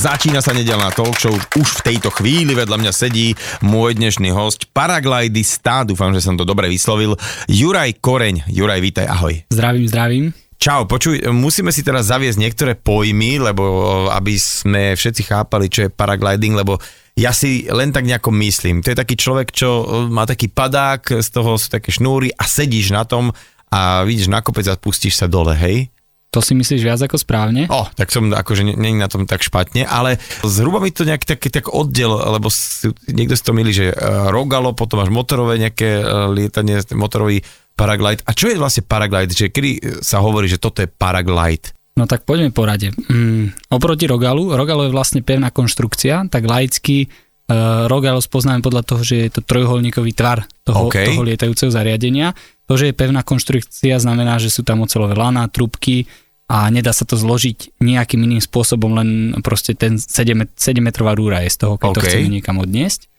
Začína sa nedelná talk show. Už v tejto chvíli vedľa mňa sedí môj dnešný host, paraglidista, dúfam, že som to dobre vyslovil, Juraj Koreň. Juraj, vítaj, ahoj. Zdravím, zdravím. Čau, počuj, musíme si teraz zaviesť niektoré pojmy, lebo aby sme všetci chápali, čo je paragliding, lebo ja si len tak nejako myslím. To je taký človek, čo má taký padák, z toho sú také šnúry a sedíš na tom a vidíš na kopec a pustíš sa dole, hej? To si myslíš viac ako správne? O, tak som akože není na tom tak špatne, ale zhruba mi to nejaký taký tak oddiel, lebo si, niekto si to milí, že uh, rogalo, potom máš motorové nejaké uh, lietanie, motorový paraglide. A čo je vlastne paraglide? Čiže kedy sa hovorí, že toto je paraglide? No tak poďme po rade. Mm, oproti rogalu, rogalo je vlastne pevná konštrukcia, tak laicky uh, rogalo spoznáme podľa toho, že je to trojuholníkový tvar toho, okay. toho lietajúceho zariadenia. To, že je pevná konštrukcia, znamená, že sú tam ocelové lana, trubky a nedá sa to zložiť nejakým iným spôsobom, len proste ten 7, 7 metrová rúra je z toho, keď okay. to chceme niekam odniesť.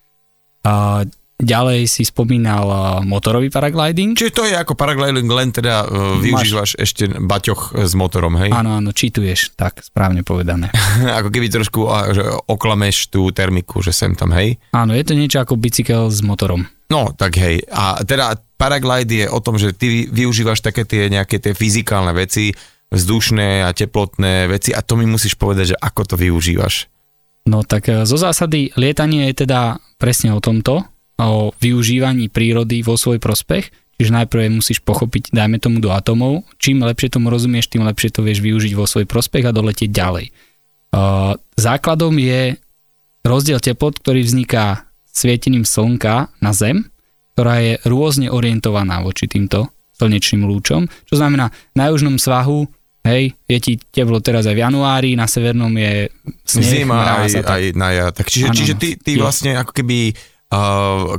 A Ďalej si spomínal motorový paragliding. Čiže to je ako paragliding, len teda uh, využívaš Máš... ešte baťoch s motorom, hej? Áno, áno, čituješ, tak správne povedané. ako keby trošku že oklameš tú termiku, že sem tam, hej? Áno, je to niečo ako bicykel s motorom. No, tak hej. A teda paraglide je o tom, že ty využívaš také tie nejaké tie fyzikálne veci, vzdušné a teplotné veci a to mi musíš povedať, že ako to využívaš. No tak zo zásady lietanie je teda presne o tomto, o využívaní prírody vo svoj prospech, čiže najprv musíš pochopiť, dajme tomu do atomov, čím lepšie tomu rozumieš, tým lepšie to vieš využiť vo svoj prospech a doletieť ďalej. Základom je rozdiel teplot, ktorý vzniká svietením slnka na Zem, ktorá je rôzne orientovaná voči týmto slnečným lúčom, čo znamená na južnom svahu Hej, je ti teplo teraz aj v januári, na severnom je sneh, Zima aj, aj na ja. Tak čiže, ano, čiže ty, ty vlastne ako keby uh,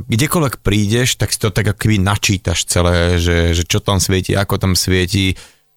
kdekoľvek prídeš, tak si to tak akoby načítaš celé, že, že čo tam svieti, ako tam svieti.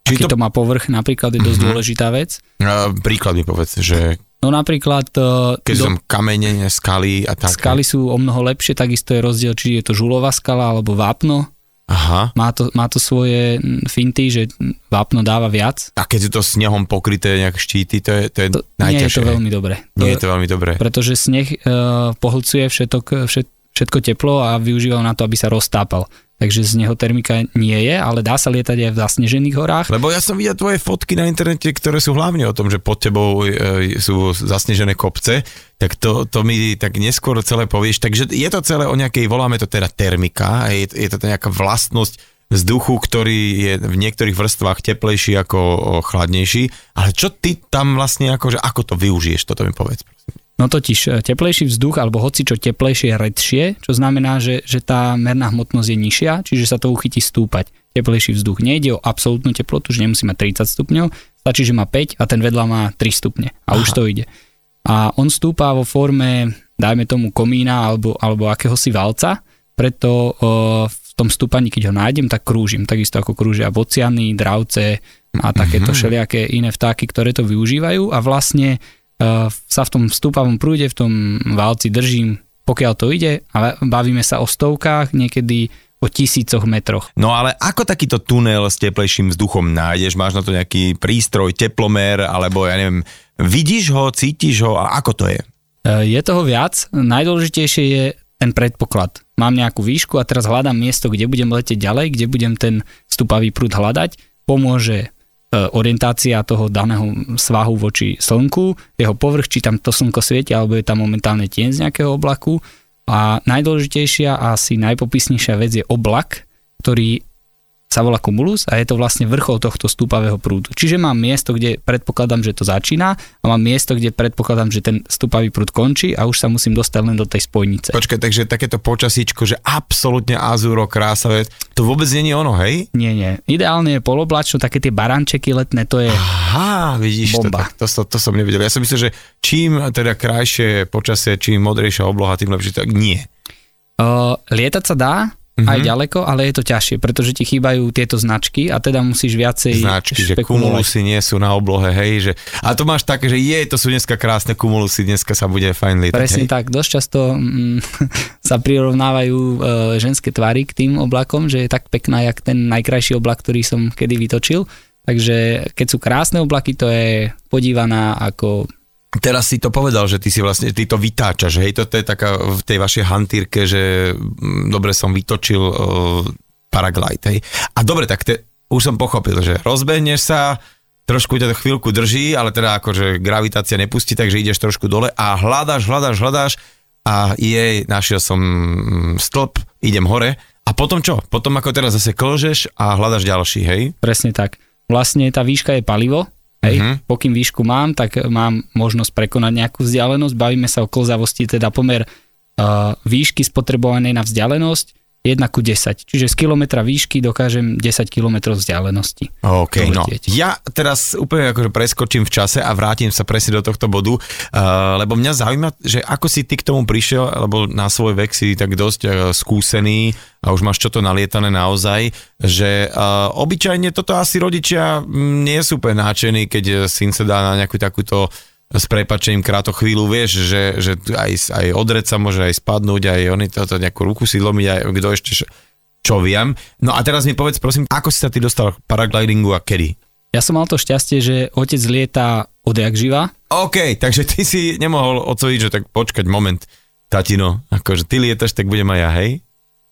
Či Aký to... to má povrch napríklad je dosť uh-huh. dôležitá vec. Uh, príklad mi povedz, že... No napríklad... Uh, Keď do... som kamene, skaly a tak. Skaly sú o mnoho lepšie, takisto je rozdiel, či je to žulová skala alebo vápno. Aha. Má to, má to svoje finty, že vápno dáva viac. A keď je to snehom pokryté nejak štíty, to je, to je to, najťažšie. Nie je to veľmi dobré. Nie je to veľmi dobré. Pretože sneh uh, pohlcuje všetok, všet, všetko teplo a využíval na to, aby sa roztápal takže z neho termika nie je, ale dá sa lietať aj v zasnežených horách. Lebo ja som videl tvoje fotky na internete, ktoré sú hlavne o tom, že pod tebou e, sú zasnežené kopce, tak to, to mi tak neskôr celé povieš. Takže je to celé o nejakej, voláme to teda termika, je, je to nejaká vlastnosť vzduchu, ktorý je v niektorých vrstvách teplejší ako chladnejší. Ale čo ty tam vlastne, akože, ako to využiješ, toto mi povedz. No totiž e, teplejší vzduch, alebo hoci čo teplejšie redšie, čo znamená, že, že tá merná hmotnosť je nižšia, čiže sa to uchytí stúpať. Teplejší vzduch nejde o absolútnu teplotu, že nemusí mať 30 stupňov, stačí, že má 5 a ten vedľa má 3 stupne a Aha. už to ide. A on stúpa vo forme, dajme tomu komína alebo, alebo akéhosi valca, preto o, v tom stúpaní, keď ho nájdem, tak krúžim. Takisto ako krúžia bociany, dravce a takéto mm-hmm. všelijaké iné vtáky, ktoré to využívajú a vlastne sa v tom stúpavom prúde, v tom válci držím, pokiaľ to ide a bavíme sa o stovkách, niekedy o tisícoch metroch. No ale ako takýto tunel s teplejším vzduchom nájdeš? Máš na to nejaký prístroj, teplomer, alebo ja neviem, vidíš ho, cítiš ho a ako to je? Eh, je toho viac. Najdôležitejšie je ten predpoklad. Mám nejakú výšku a teraz hľadám miesto, kde budem letieť ďalej, kde budem ten stupavý prúd hľadať. Pomôže orientácia toho daného svahu voči slnku, jeho povrch, či tam to slnko svieti, alebo je tam momentálne tieň z nejakého oblaku. A najdôležitejšia a asi najpopisnejšia vec je oblak, ktorý sa volá Cumulus a je to vlastne vrchol tohto stúpavého prúdu. Čiže mám miesto, kde predpokladám, že to začína a mám miesto, kde predpokladám, že ten stúpavý prúd končí a už sa musím dostať len do tej spojnice. Počkaj, takže takéto počasíčko, že absolútne azúro, krásavé, to vôbec nie je ono, hej? Nie, nie. Ideálne je poloblačno, také tie barančeky letné, to je Aha, vidíš bomba. to, to, to, to som nevidel. Ja som myslel, že čím teda krajšie počasie, čím modrejšia obloha, tým lepšie, tak nie. Uh, lietať sa dá, mm-hmm. aj ďaleko, ale je to ťažšie, pretože ti chýbajú tieto značky a teda musíš viacej Značky, že kumulusy nie sú na oblohe, hej, že, a to máš také, že je, to sú dneska krásne kumulusy, dneska sa bude fajn lietať. Presne hej? tak, dosť často mm, sa prirovnávajú e, ženské tvary k tým oblakom, že je tak pekná, jak ten najkrajší oblak, ktorý som kedy vytočil. Takže keď sú krásne oblaky, to je podívaná ako teraz si to povedal, že ty si vlastne, ty to vytáčaš, hej, toto je taká v tej vašej hantírke, že mm, dobre som vytočil uh, paraglide, hej. A dobre, tak te, už som pochopil, že rozbehneš sa, trošku ťa to chvíľku drží, ale teda akože gravitácia nepustí, takže ideš trošku dole a hľadáš, hľadáš, hľadáš a jej, našiel som mm, stĺp, idem hore a potom čo? Potom ako teraz zase klžeš a hľadaš ďalší, hej? Presne tak. Vlastne tá výška je palivo, hej? Uh-huh. Pokým výšku mám, tak mám možnosť prekonať nejakú vzdialenosť. Bavíme sa o klzavosti, teda pomer uh, výšky spotrebovanej na vzdialenosť 1 ku 10. Čiže z kilometra výšky dokážem 10 km vzdialenosti. OK, no. Ja teraz úplne akože preskočím v čase a vrátim sa presne do tohto bodu, uh, lebo mňa zaujíma, že ako si ty k tomu prišiel, lebo na svoj vek si tak dosť uh, skúsený a už máš čo to nalietané naozaj, že uh, obyčajne toto asi rodičia mm, nie sú úplne náčení, keď syn sa dá na nejakú takúto s prepačením kráto chvíľu, vieš, že, že aj, aj odreť sa môže aj spadnúť, aj oni toto nejakú ruku si lomiť, aj kto ešte čo viem. No a teraz mi povedz prosím, ako si sa ty dostal k paraglidingu a kedy? Ja som mal to šťastie, že otec lieta odjak živa. OK, takže ty si nemohol ocoviť, že tak počkať moment, tatino, akože ty lietaš, tak budem aj ja, hej?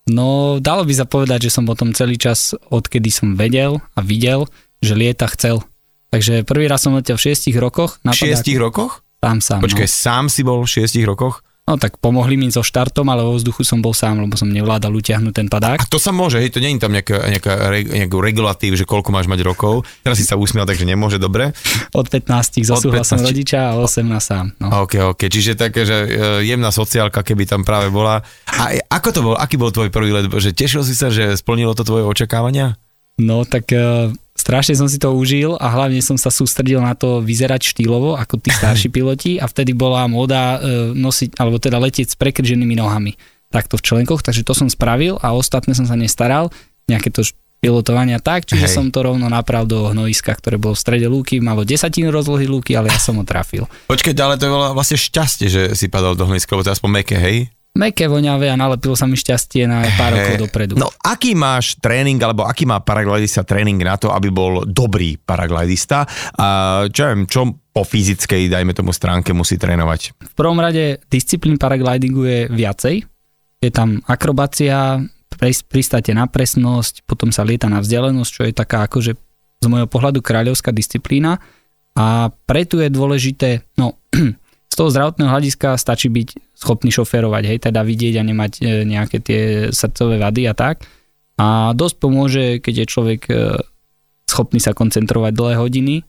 No, dalo by sa povedať, že som potom celý čas, odkedy som vedel a videl, že lieta chcel. Takže prvý raz som letel v 6 rokoch. V 6 rokoch? Sám sám. Počkaj, no. sám si bol v 6 rokoch? No tak pomohli mi so štartom, ale vo vzduchu som bol sám, lebo som nevládal utiahnuť ten padák. A to sa môže, hej, to nie je tam nejaká, nejaká, nejaký regulatív, že koľko máš mať rokov. Teraz si sa usmiel, takže nemôže, dobre? Od 15 so súhlasom rodiča a 18 sám. No. OK, OK, čiže také, že e, jemná sociálka, keby tam práve bola. A ako to bol, aký bol tvoj prvý let? Že tešil si sa, že splnilo to tvoje očakávania? No tak uh, strašne som si to užil a hlavne som sa sústredil na to vyzerať štýlovo ako tí starší piloti a vtedy bola móda uh, nosiť, alebo teda letieť s prekrženými nohami takto v členkoch, takže to som spravil a ostatné som sa nestaral, nejaké to pilotovania tak, čiže Hej. som to rovno napravil do hnojiska, ktoré bolo v strede lúky, malo desatinu rozlohy lúky, ale ja som ho trafil. Počkej, ale to bolo vlastne šťastie, že si padol do hnojiska, lebo to je aspoň meké, hej? Meké voňavé a nalepilo sa mi šťastie na pár rokov dopredu. No aký máš tréning, alebo aký má paraglidista tréning na to, aby bol dobrý paraglidista? A čo viem, čo po fyzickej, dajme tomu stránke, musí trénovať? V prvom rade disciplín paraglidingu je viacej. Je tam akrobácia, pristáte na presnosť, potom sa lieta na vzdialenosť, čo je taká akože z môjho pohľadu kráľovská disciplína. A preto je dôležité, no z toho zdravotného hľadiska stačí byť schopný šoférovať, hej, teda vidieť a nemať e, nejaké tie srdcové vady a tak. A dosť pomôže, keď je človek e, schopný sa koncentrovať dlhé hodiny, e,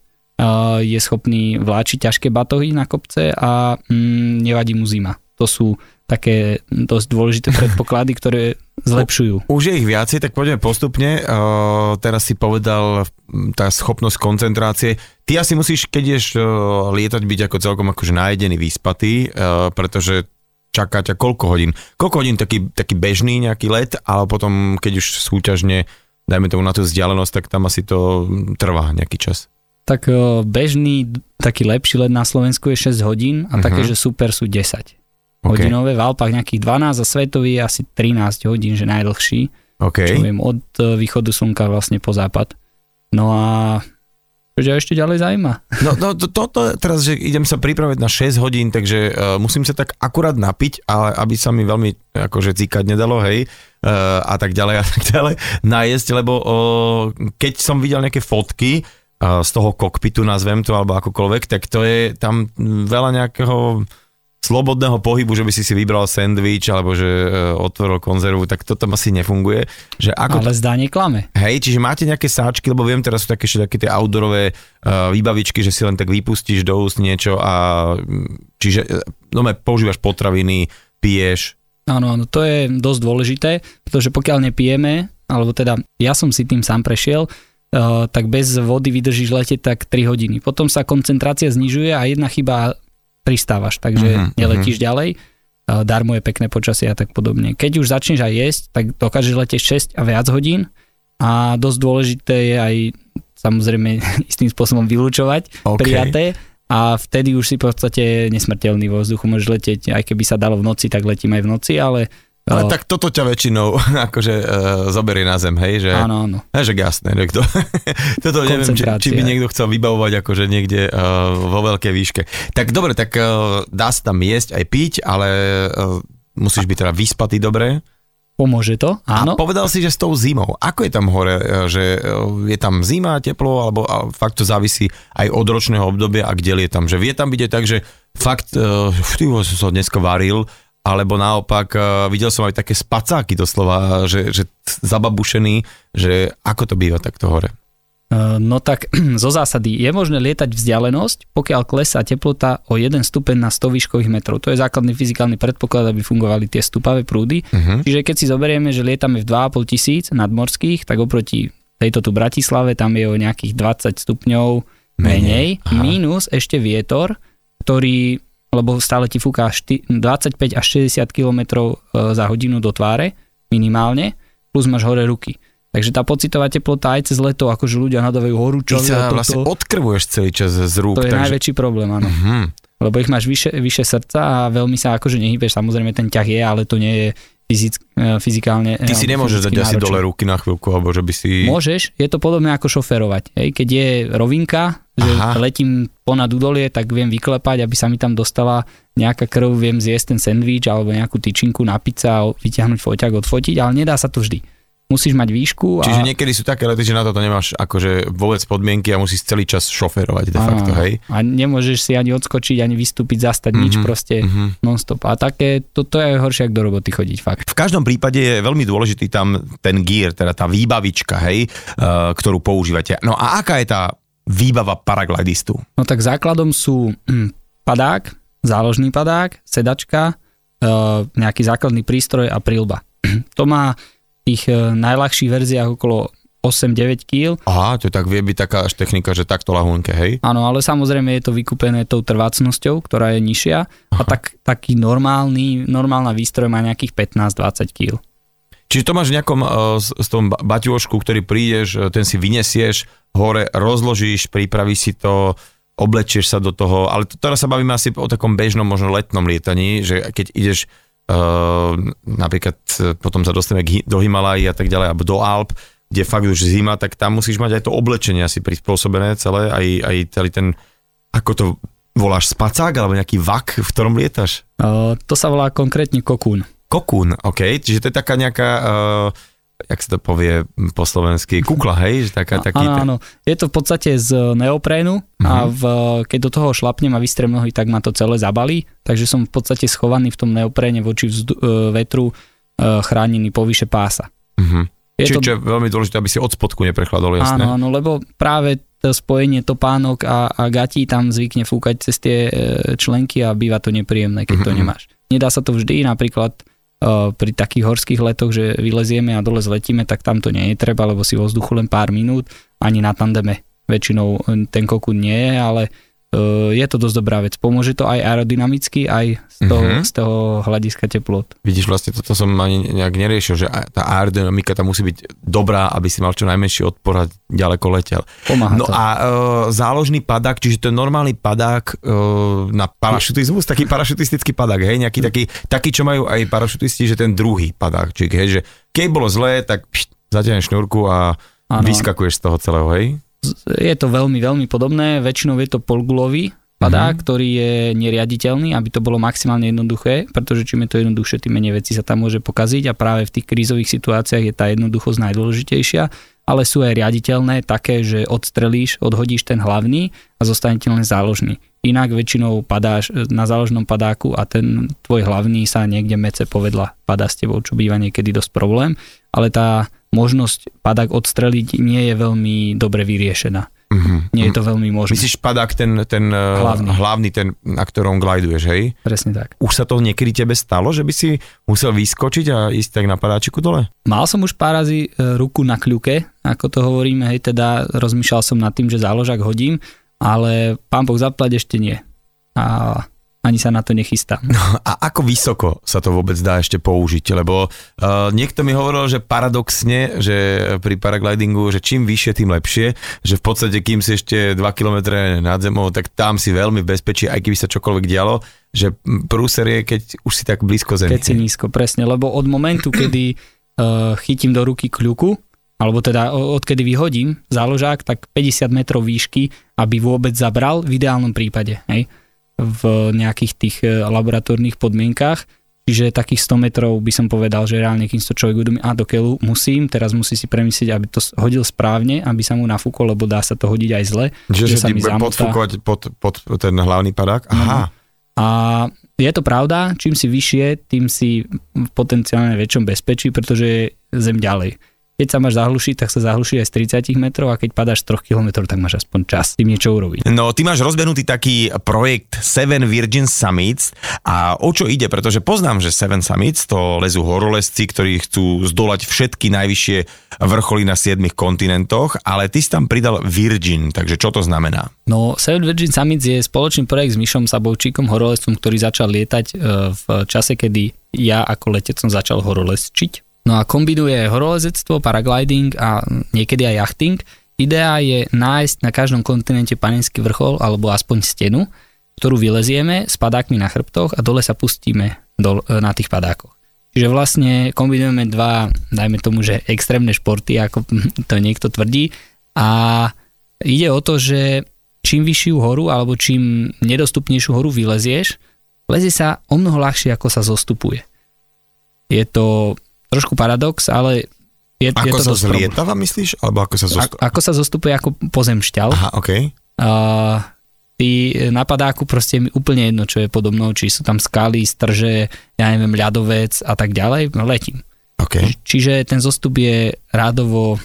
je schopný vláčiť ťažké batohy na kopce a mm, nevadí mu zima. To sú také dosť dôležité predpoklady, ktoré zlepšujú. Už je ich viacej, tak poďme postupne. Uh, teraz si povedal tá schopnosť koncentrácie. Ty asi musíš, keď ideš uh, lietať, byť ako celkom akože najedený, vyspatý, uh, pretože čaká ťa koľko hodín? Koľko hodín taký, taký bežný nejaký let, ale potom, keď už súťažne, dajme tomu na tú vzdialenosť, tak tam asi to trvá nejaký čas. Tak bežný, taký lepší let na Slovensku je 6 hodín a uh-huh. také, že super sú 10 okay. hodinové, v Alpách nejakých 12 a svetový je asi 13 hodín, že najdlhší. Okay. Čo viem, od e, východu slnka vlastne po západ. No a čo ťa ešte ďalej zaujíma? No, no to, to, to, teraz, že idem sa pripraviť na 6 hodín, takže uh, musím sa tak akurát napiť, ale aby sa mi veľmi akože cíkať nedalo, hej, uh, a tak ďalej a tak ďalej, najesť, lebo uh, keď som videl nejaké fotky uh, z toho kokpitu, nazvem to, alebo akokoľvek, tak to je tam veľa nejakého slobodného pohybu, že by si si vybral sendvič alebo že e, otvoril konzervu, tak to tam asi nefunguje. Že ako Ale zdá neklame. Hej, čiže máte nejaké sáčky, lebo viem, teraz sú také, také tie outdoorové uh, výbavičky, že si len tak vypustíš do úst niečo a mm, čiže e, no, používaš potraviny, piješ. Áno, áno, to je dosť dôležité, pretože pokiaľ nepijeme, alebo teda ja som si tým sám prešiel, tak bez vody vydržíš letieť tak 3 hodiny. Potom sa koncentrácia znižuje a jedna chyba pristávaš, takže uh-huh, neletíš uh-huh. ďalej. Darmo je pekné počasie a tak podobne. Keď už začneš aj jesť, tak dokážeš letieť 6 a viac hodín a dosť dôležité je aj samozrejme istým spôsobom vylúčovať okay. prijaté a vtedy už si v podstate nesmrteľný vo vzduchu, môžeš letieť, aj keby sa dalo v noci, tak letím aj v noci, ale Ale tak toto ťa väčšinou akože uh, zoberie na zem, hej? Že, áno, áno. Že jasné. Že kto, toto neviem, či, či by niekto chcel vybavovať akože niekde uh, vo veľkej výške. Tak dobre, tak uh, dá sa tam jesť aj piť, ale uh, musíš byť teda vyspatý dobre. Pomôže to, áno. A povedal si, že s tou zimou. Ako je tam hore? Že je tam zima, teplo, alebo fakt to závisí aj od ročného obdobia a kde je tam? Že vie tam byť aj tak, že fakt, uh, som sa dneska varil, alebo naopak uh, videl som aj také spacáky doslova, že, že zababušený, že ako to býva takto hore? Uh, no tak zo zásady je možné lietať vzdialenosť, pokiaľ klesá teplota o 1 stupeň na 100 výškových metrov. To je základný fyzikálny predpoklad, aby fungovali tie stupavé prúdy. Uh-huh. Čiže keď si zoberieme, že lietame v 2,5 tisíc nadmorských, tak oproti tejto tu Bratislave tam je o nejakých 20 stupňov menej, menej mínus ešte vietor, ktorý lebo stále ti fúka 25 až 60 km e, za hodinu do tváre, minimálne, plus máš hore ruky. Takže tá pocitová teplota aj cez leto, akože ľudia nadávajú horúčo. Ty sa vlastne odkrvuješ celý čas z rúk. To je takže... najväčší problém, áno. Uh-huh. Lebo ich máš vyše, vyše srdca a veľmi sa akože nehybeš, samozrejme ten ťah je, ale to nie je fyzick, e, fyzikálne. Ty si nemôžeš dať asi dole ruky na chvíľku, alebo že by si... Môžeš, je to podobné ako šoferovať. Hej. Keď je rovinka, že Aha. letím ponad údolie, tak viem vyklepať, aby sa mi tam dostala nejaká krv, viem zjesť ten sendvič alebo nejakú tyčinku na pizza a vyťahnuť foťak, odfotiť, ale nedá sa to vždy. Musíš mať výšku. A... Čiže niekedy sú také lety, že na toto nemáš akože vôbec podmienky a musíš celý čas šoférovať de facto, hej? A nemôžeš si ani odskočiť, ani vystúpiť, zastať mm-hmm, nič proste mm-hmm. non-stop. A také, toto je horšie, ako do roboty chodiť, fakt. V každom prípade je veľmi dôležitý tam ten gear, teda tá výbavička, hej, uh, ktorú používate. No a aká je tá výbava paraglidistu? No tak základom sú hm, padák, záložný padák, sedačka, e, nejaký základný prístroj a prílba. to má tých e, najľahších verziách okolo 8-9 kg. Aha, to tak vie byť taká až technika, že takto lahúnke, hej? Áno, ale samozrejme je to vykúpené tou trvácnosťou, ktorá je nižšia Aha. a tak, taký normálny, normálna výstroj má nejakých 15-20 kg. Čiže to máš v nejakom uh, z tom baťošku, ktorý prídeš, ten si vynesieš, hore rozložíš, pripravíš si to, oblečieš sa do toho, ale to, teraz sa bavíme asi o takom bežnom, možno letnom lietaní, že keď ideš uh, napríklad potom sa dostaneme do Himalají a tak ďalej, alebo do Alp, kde fakt už zima, tak tam musíš mať aj to oblečenie asi prispôsobené celé, aj, aj celý ten, ako to voláš, spacák alebo nejaký vak, v ktorom lietaš? Uh, to sa volá konkrétne kokún. Kokún, OK, čiže to je taká nejaká, uh, jak sa to povie po slovensky, kukla, hej? Že taká, taký, áno, áno, je to v podstate z neoprénu uh-huh. a mhm. v, keď do toho šlapnem a vystrem nohy, tak ma to celé zabalí, takže som v podstate schovaný v tom neopréne voči vzdu, uh, vetru uh, chránený povyše pása. Uh-huh. Je Čiže to... je veľmi dôležité, aby si od spodku neprechladol, jasné? Áno, áno, lebo práve to spojenie topánok a, a gatí tam zvykne fúkať cez tie členky a býva to nepríjemné, keď uh-huh. to nemáš. Nedá sa to vždy, napríklad pri takých horských letoch, že vylezieme a dole zletíme, tak tam to nie je treba, lebo si vo vzduchu len pár minút, ani na tandeme väčšinou ten kokún nie je, ale je to dosť dobrá vec. Pomôže to aj aerodynamicky, aj z toho, uh-huh. z toho hľadiska teplot. Vidíš, vlastne toto som ani nejak neriešil, že tá aerodynamika tam musí byť dobrá, aby si mal čo najmenší odpor a ďaleko letel. Pomáha no to. a e, záložný padák, čiže to je normálny padák e, na parašutizmus, taký parašutistický padák, hej, nejaký taký, taký, čo majú aj parašutisti, že ten druhý padáčik, hej, že keď bolo zlé, tak pšt, zatiaľ šnúrku a ano. vyskakuješ z toho celého, hej? Je to veľmi, veľmi podobné. Väčšinou je to polgulový padák, mm-hmm. ktorý je neriaditeľný, aby to bolo maximálne jednoduché, pretože čím je to jednoduchšie, tým menej veci sa tam môže pokaziť a práve v tých krízových situáciách je tá jednoduchosť najdôležitejšia, ale sú aj riaditeľné také, že odstrelíš, odhodíš ten hlavný a zostane ti len záložný. Inak väčšinou padáš na záložnom padáku a ten tvoj hlavný sa niekde mece povedla padá s tebou, čo býva niekedy dosť problém, ale tá možnosť padák odstreliť nie je veľmi dobre vyriešená. Mm-hmm. Nie je to veľmi možné. Myslíš padák ten, ten eh, hlavný. hlavný, ten, na ktorom gliduješ, hej? Presne tak. Už sa to niekedy tebe stalo, že by si musel vyskočiť a ísť tak na padáčiku dole? Mal som už pár razy eh, ruku na kľuke, ako to hovoríme, hej, teda rozmýšľal som nad tým, že záložak hodím, ale pán Boh zaplať ešte nie. A ani sa na to nechystám. No a ako vysoko sa to vôbec dá ešte použiť? Lebo uh, niekto mi hovoril, že paradoxne, že pri paraglidingu, že čím vyššie, tým lepšie, že v podstate kým si ešte 2 km nad zemou, tak tam si veľmi v bezpečí, aj keby sa čokoľvek dialo, že prúser je, keď už si tak blízko zemi. Keď si nízko, presne, lebo od momentu, kedy uh, chytím do ruky kľuku, alebo teda odkedy vyhodím záložák, tak 50 metrov výšky, aby vôbec zabral v ideálnom prípade, hej, v nejakých tých e, laboratórnych podmienkách. Čiže takých 100 metrov by som povedal, že reálne, kým to človek uvedomí, a do keľu musím, teraz musí si premyslieť, aby to hodil správne, aby sa mu nafúkol, lebo dá sa to hodiť aj zle. Čiže že sa mi podfúkovať pod, pod ten hlavný padák? Aha. A je to pravda, čím si vyššie, tým si v potenciálne väčšom bezpečí, pretože je zem ďalej keď sa máš zahlušiť, tak sa zahluší aj z 30 metrov a keď padáš 3 km, tak máš aspoň čas tým niečo urobiť. No, ty máš rozbenutý taký projekt Seven Virgin Summits a o čo ide? Pretože poznám, že Seven Summits to lezú horolezci, ktorí chcú zdolať všetky najvyššie vrcholy na 7 kontinentoch, ale ty si tam pridal Virgin, takže čo to znamená? No, Seven Virgin Summits je spoločný projekt s Myšom Sabovčíkom, horolezcom, ktorý začal lietať e, v čase, kedy ja ako letec som začal horolezčiť No a kombinuje horolezectvo, paragliding a niekedy aj jachting. Idea je nájsť na každom kontinente panenský vrchol alebo aspoň stenu, ktorú vylezieme s padákmi na chrbtoch a dole sa pustíme dole, na tých padákoch. Čiže vlastne kombinujeme dva, dajme tomu, že extrémne športy, ako to niekto tvrdí. A ide o to, že čím vyššiu horu alebo čím nedostupnejšiu horu vylezieš, lezie sa o mnoho ľahšie, ako sa zostupuje. Je to trošku paradox, ale je, ako je to sa zlietava, myslíš? Alebo ako sa zostupuje? Ako sa zostupuje ako pozemšťal. Aha, OK. Uh, ty na padáku proste je mi úplne jedno, čo je podobno, či sú tam skaly, strže, ja neviem, ľadovec a tak ďalej, no letím. Okay. Čiže ten zostup je rádovo,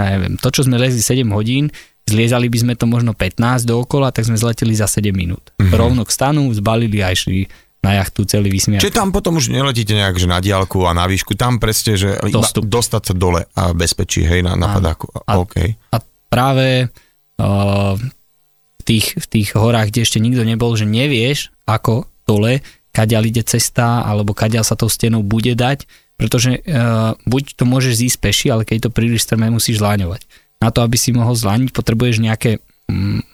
ja neviem, to, čo sme lezli 7 hodín, zliezali by sme to možno 15 dookola, tak sme zleteli za 7 minút. Mm-hmm. Rovno k stanu, zbalili a išli na jachtu celý vysmiak. Čiže tam potom už neletíte nejak že na diálku a na výšku, tam presne, že Dostup. dostať sa dole a bezpečí, hej, na, na padáku. A, okay. a práve uh, v, tých, v tých horách, kde ešte nikto nebol, že nevieš, ako dole, kadiaľ ide cesta, alebo kadiaľ sa tou stenou bude dať, pretože uh, buď to môžeš zísť peši, ale keď to príliš strmé, musíš zláňovať. Na to, aby si mohol zlániť, potrebuješ nejaké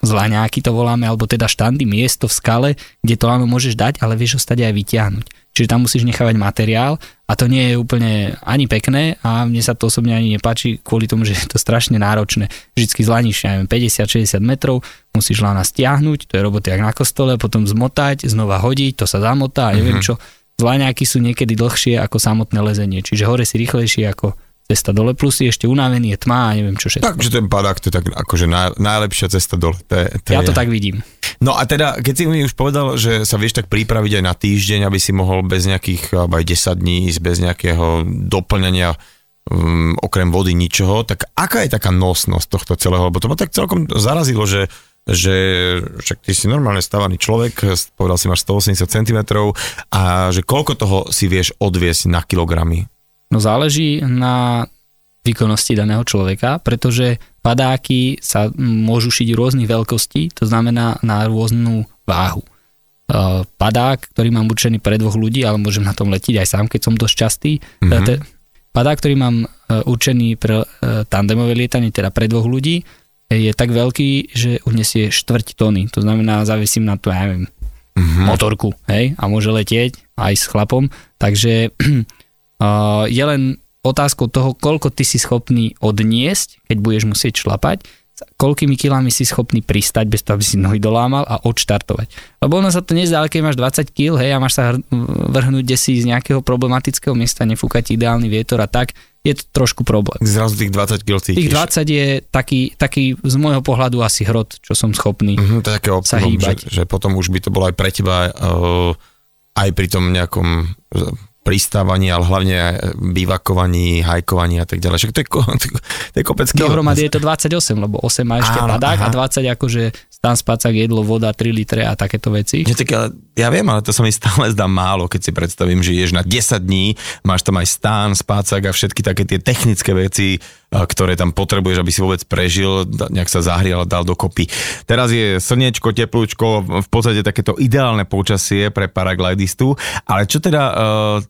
zlaňáky to voláme, alebo teda štandy, miesto v skale, kde to áno môžeš dať, ale vieš ho stať aj vyťahnuť. Čiže tam musíš nechávať materiál a to nie je úplne ani pekné a mne sa to osobne ani nepáči kvôli tomu, že je to strašne náročné. Vždycky zlaníš, ja 50-60 metrov, musíš lana stiahnuť, to je roboty jak na kostole, potom zmotať, znova hodiť, to sa zamotá a neviem mm-hmm. čo. Zlaňáky sú niekedy dlhšie ako samotné lezenie, čiže hore si rýchlejšie ako cesta dole, plus je ešte unavený, je tma a neviem čo všetko. Takže ten padák to je tak akože naj, najlepšia cesta dole. To to ja je. to tak vidím. No a teda, keď si mi už povedal, že sa vieš tak pripraviť aj na týždeň, aby si mohol bez nejakých, aj 10 dní ísť bez nejakého doplňania um, okrem vody ničoho, tak aká je taká nosnosť tohto celého? Lebo to ma tak celkom zarazilo, že že však ty si normálne stavaný človek, povedal si máš 180 cm a že koľko toho si vieš odviesť na kilogramy? No záleží na výkonnosti daného človeka, pretože padáky sa môžu šiť rôznych veľkostí, to znamená na rôznu váhu. E, padák, ktorý mám určený pre dvoch ľudí, ale môžem na tom letiť aj sám, keď som dosť častý. Mm-hmm. Padák, ktorý mám e, určený pre tandemové lietanie, teda pre dvoch ľudí, je tak veľký, že unesie štvrť tony. To znamená, zavisím na to, ja neviem, mm-hmm. motorku, hej, a môže letieť aj s chlapom. Takže Uh, je len otázkou toho, koľko ty si schopný odniesť, keď budeš musieť šlapať, koľkými kilami si schopný pristať bez toho, aby si nohy dolámal a odštartovať. Lebo ono sa to nezdá, keď máš 20 kg, hej, a máš sa vrhnúť desi z nejakého problematického miesta, nefúkať ideálny vietor a tak, je to trošku problém. Zrazu tých 20 kg cítiš. Tých 20 je taký, taký z môjho pohľadu asi hrot, čo som schopný mm-hmm, to je také sa hýbať. Že, že potom už by to bolo aj pre teba uh, aj pri tom nejakom pristávaní, ale hlavne aj bývakovaní, hajkovaní a tak ďalej. Však to je, to je kopec Dohromady je to 28, lebo 8 má ešte Áno, padák aha. a 20 akože stan spacák, jedlo, voda, 3 litre a takéto veci. Ja, tak, ale, ja viem, ale to sa mi stále zdá málo, keď si predstavím, že ješ na 10 dní, máš tam aj stán, spácak a všetky také tie technické veci, ktoré tam potrebuješ, aby si vôbec prežil, nejak sa zahrial a dal dokopy. Teraz je slniečko, teplúčko, v podstate takéto ideálne počasie pre paraglidistu, ale čo teda uh,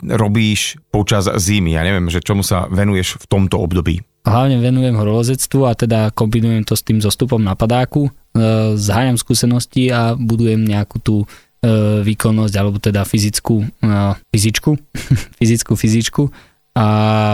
robíš počas zimy? Ja neviem, že čomu sa venuješ v tomto období? Hlavne venujem horolezectvu a teda kombinujem to s tým zostupom na padáku, uh, zháňam skúsenosti a budujem nejakú tú výkonnosť, alebo teda fyzickú, e, fyzičku, fyzickú fyzičku a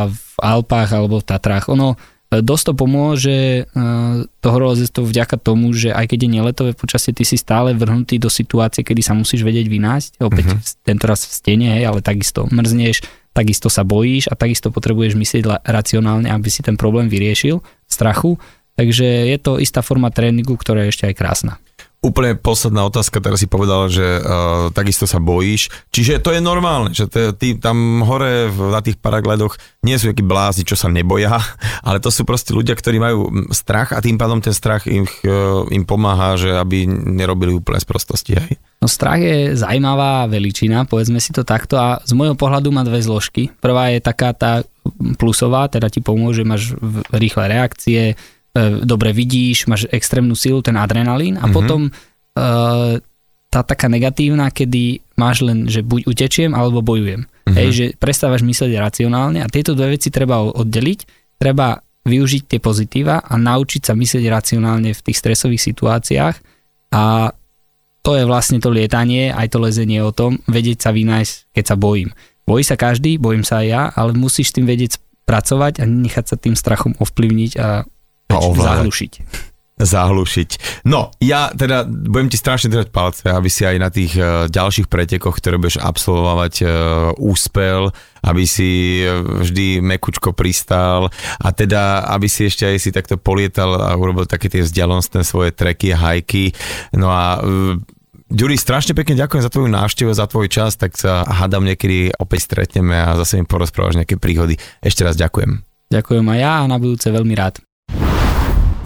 v Alpách alebo v Tatrách. Ono e, dosť to pomôže e, to horolezectvo vďaka tomu, že aj keď je neletové počasie, ty si stále vrhnutý do situácie, kedy sa musíš vedieť vynájsť, opäť uh-huh. tento raz v stene, hej, ale takisto mrzneš, takisto sa bojíš a takisto potrebuješ myslieť racionálne, aby si ten problém vyriešil, strachu, takže je to istá forma tréningu, ktorá je ešte aj krásna. Úplne posledná otázka, teraz si povedal, že uh, takisto sa bojíš. Čiže to je normálne, že to, ty tam hore v, na tých paraglidoch nie sú takí blázni, čo sa neboja, ale to sú proste ľudia, ktorí majú strach a tým pádom ten strach im, uh, im pomáha, že aby nerobili úplne sprostosti. Hej. No strach je zaujímavá veličina, povedzme si to takto a z môjho pohľadu má dve zložky. Prvá je taká tá plusová, teda ti pomôže, máš rýchle reakcie, dobre vidíš, máš extrémnu silu, ten adrenalín a mm-hmm. potom e, tá taká negatívna, kedy máš len, že buď utečiem alebo bojujem. Mm-hmm. Hej, že prestávaš myslieť racionálne a tieto dve veci treba oddeliť. Treba využiť tie pozitíva a naučiť sa myslieť racionálne v tých stresových situáciách a to je vlastne to lietanie, aj to lezenie o tom, vedieť sa vynájsť, keď sa bojím. Bojí sa každý, bojím sa aj ja, ale musíš tým vedieť pracovať a nechať sa tým strachom ovplyvniť a Zahlušiť. Zahlušiť. No, ja teda budem ti strašne držať palce, aby si aj na tých uh, ďalších pretekoch, ktoré budeš absolvovať, uh, úspel, aby si vždy mekučko pristal a teda, aby si ešte aj si takto polietal a urobil také tie vzdialostné svoje treky a hajky. No a Ďuri, strašne pekne ďakujem za tvoju návštevu, za tvoj čas, tak sa hádam niekedy opäť stretneme a zase mi porozprávaš nejaké príhody. Ešte raz ďakujem. Ďakujem aj ja a na budúce veľmi rád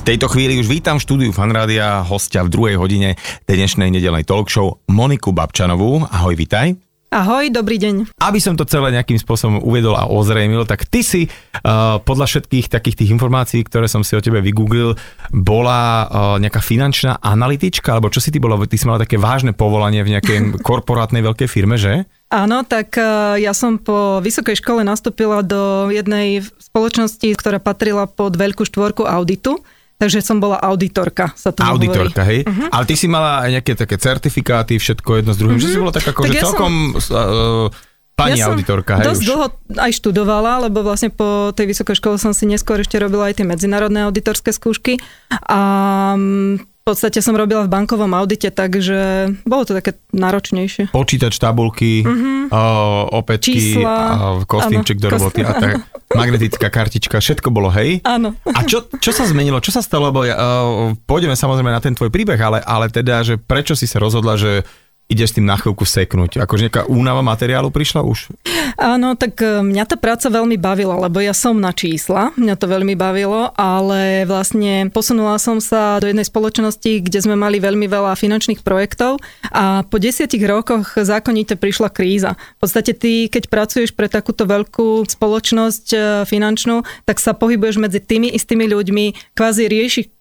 tejto chvíli už vítam v štúdiu Fanrádia hostia v druhej hodine dnešnej nedelnej talk show Moniku Babčanovú. Ahoj, vitaj. Ahoj, dobrý deň. Aby som to celé nejakým spôsobom uvedol a ozrejmil, tak ty si uh, podľa všetkých takých tých informácií, ktoré som si o tebe vygooglil, bola uh, nejaká finančná analytička, alebo čo si ty bola? Ty si mala také vážne povolanie v nejakej korporátnej veľkej firme, že? Áno, tak uh, ja som po vysokej škole nastúpila do jednej spoločnosti, ktorá patrila pod veľkú štvorku auditu Takže som bola auditorka, sa to Auditorka, hovorí. hej? Uh-huh. Ale ty si mala aj nejaké také certifikáty, všetko jedno s druhým, uh-huh. že si bola tak ako, tak že ja celkom... Som... Uh, Pani ja auditorka, hej dosť už. dlho aj študovala, lebo vlastne po tej vysokej škole som si neskôr ešte robila aj tie medzinárodné auditorské skúšky a mm, v podstate som robila v bankovom audite, takže bolo to také náročnejšie. Počítač tabulky, uh-huh. o, opätky, Čísla, kostýmček do roboty a tak. Magnetická kartička, všetko bolo hej. Áno. A čo, čo sa zmenilo? Čo sa stalo? Lebo ja, uh, pôjdeme samozrejme na ten tvoj príbeh, ale, ale teda, že prečo si sa rozhodla, že ideš tým na chvíľku seknúť? Akože nejaká únava materiálu prišla už? Áno, tak e, mňa tá práca veľmi bavila, lebo ja som na čísla, mňa to veľmi bavilo, ale vlastne posunula som sa do jednej spoločnosti, kde sme mali veľmi veľa finančných projektov a po desiatich rokoch zákonite prišla kríza. V podstate ty, keď pracuješ pre takúto veľkú spoločnosť e, finančnú, tak sa pohybuješ medzi tými istými ľuďmi, kvázi riešiš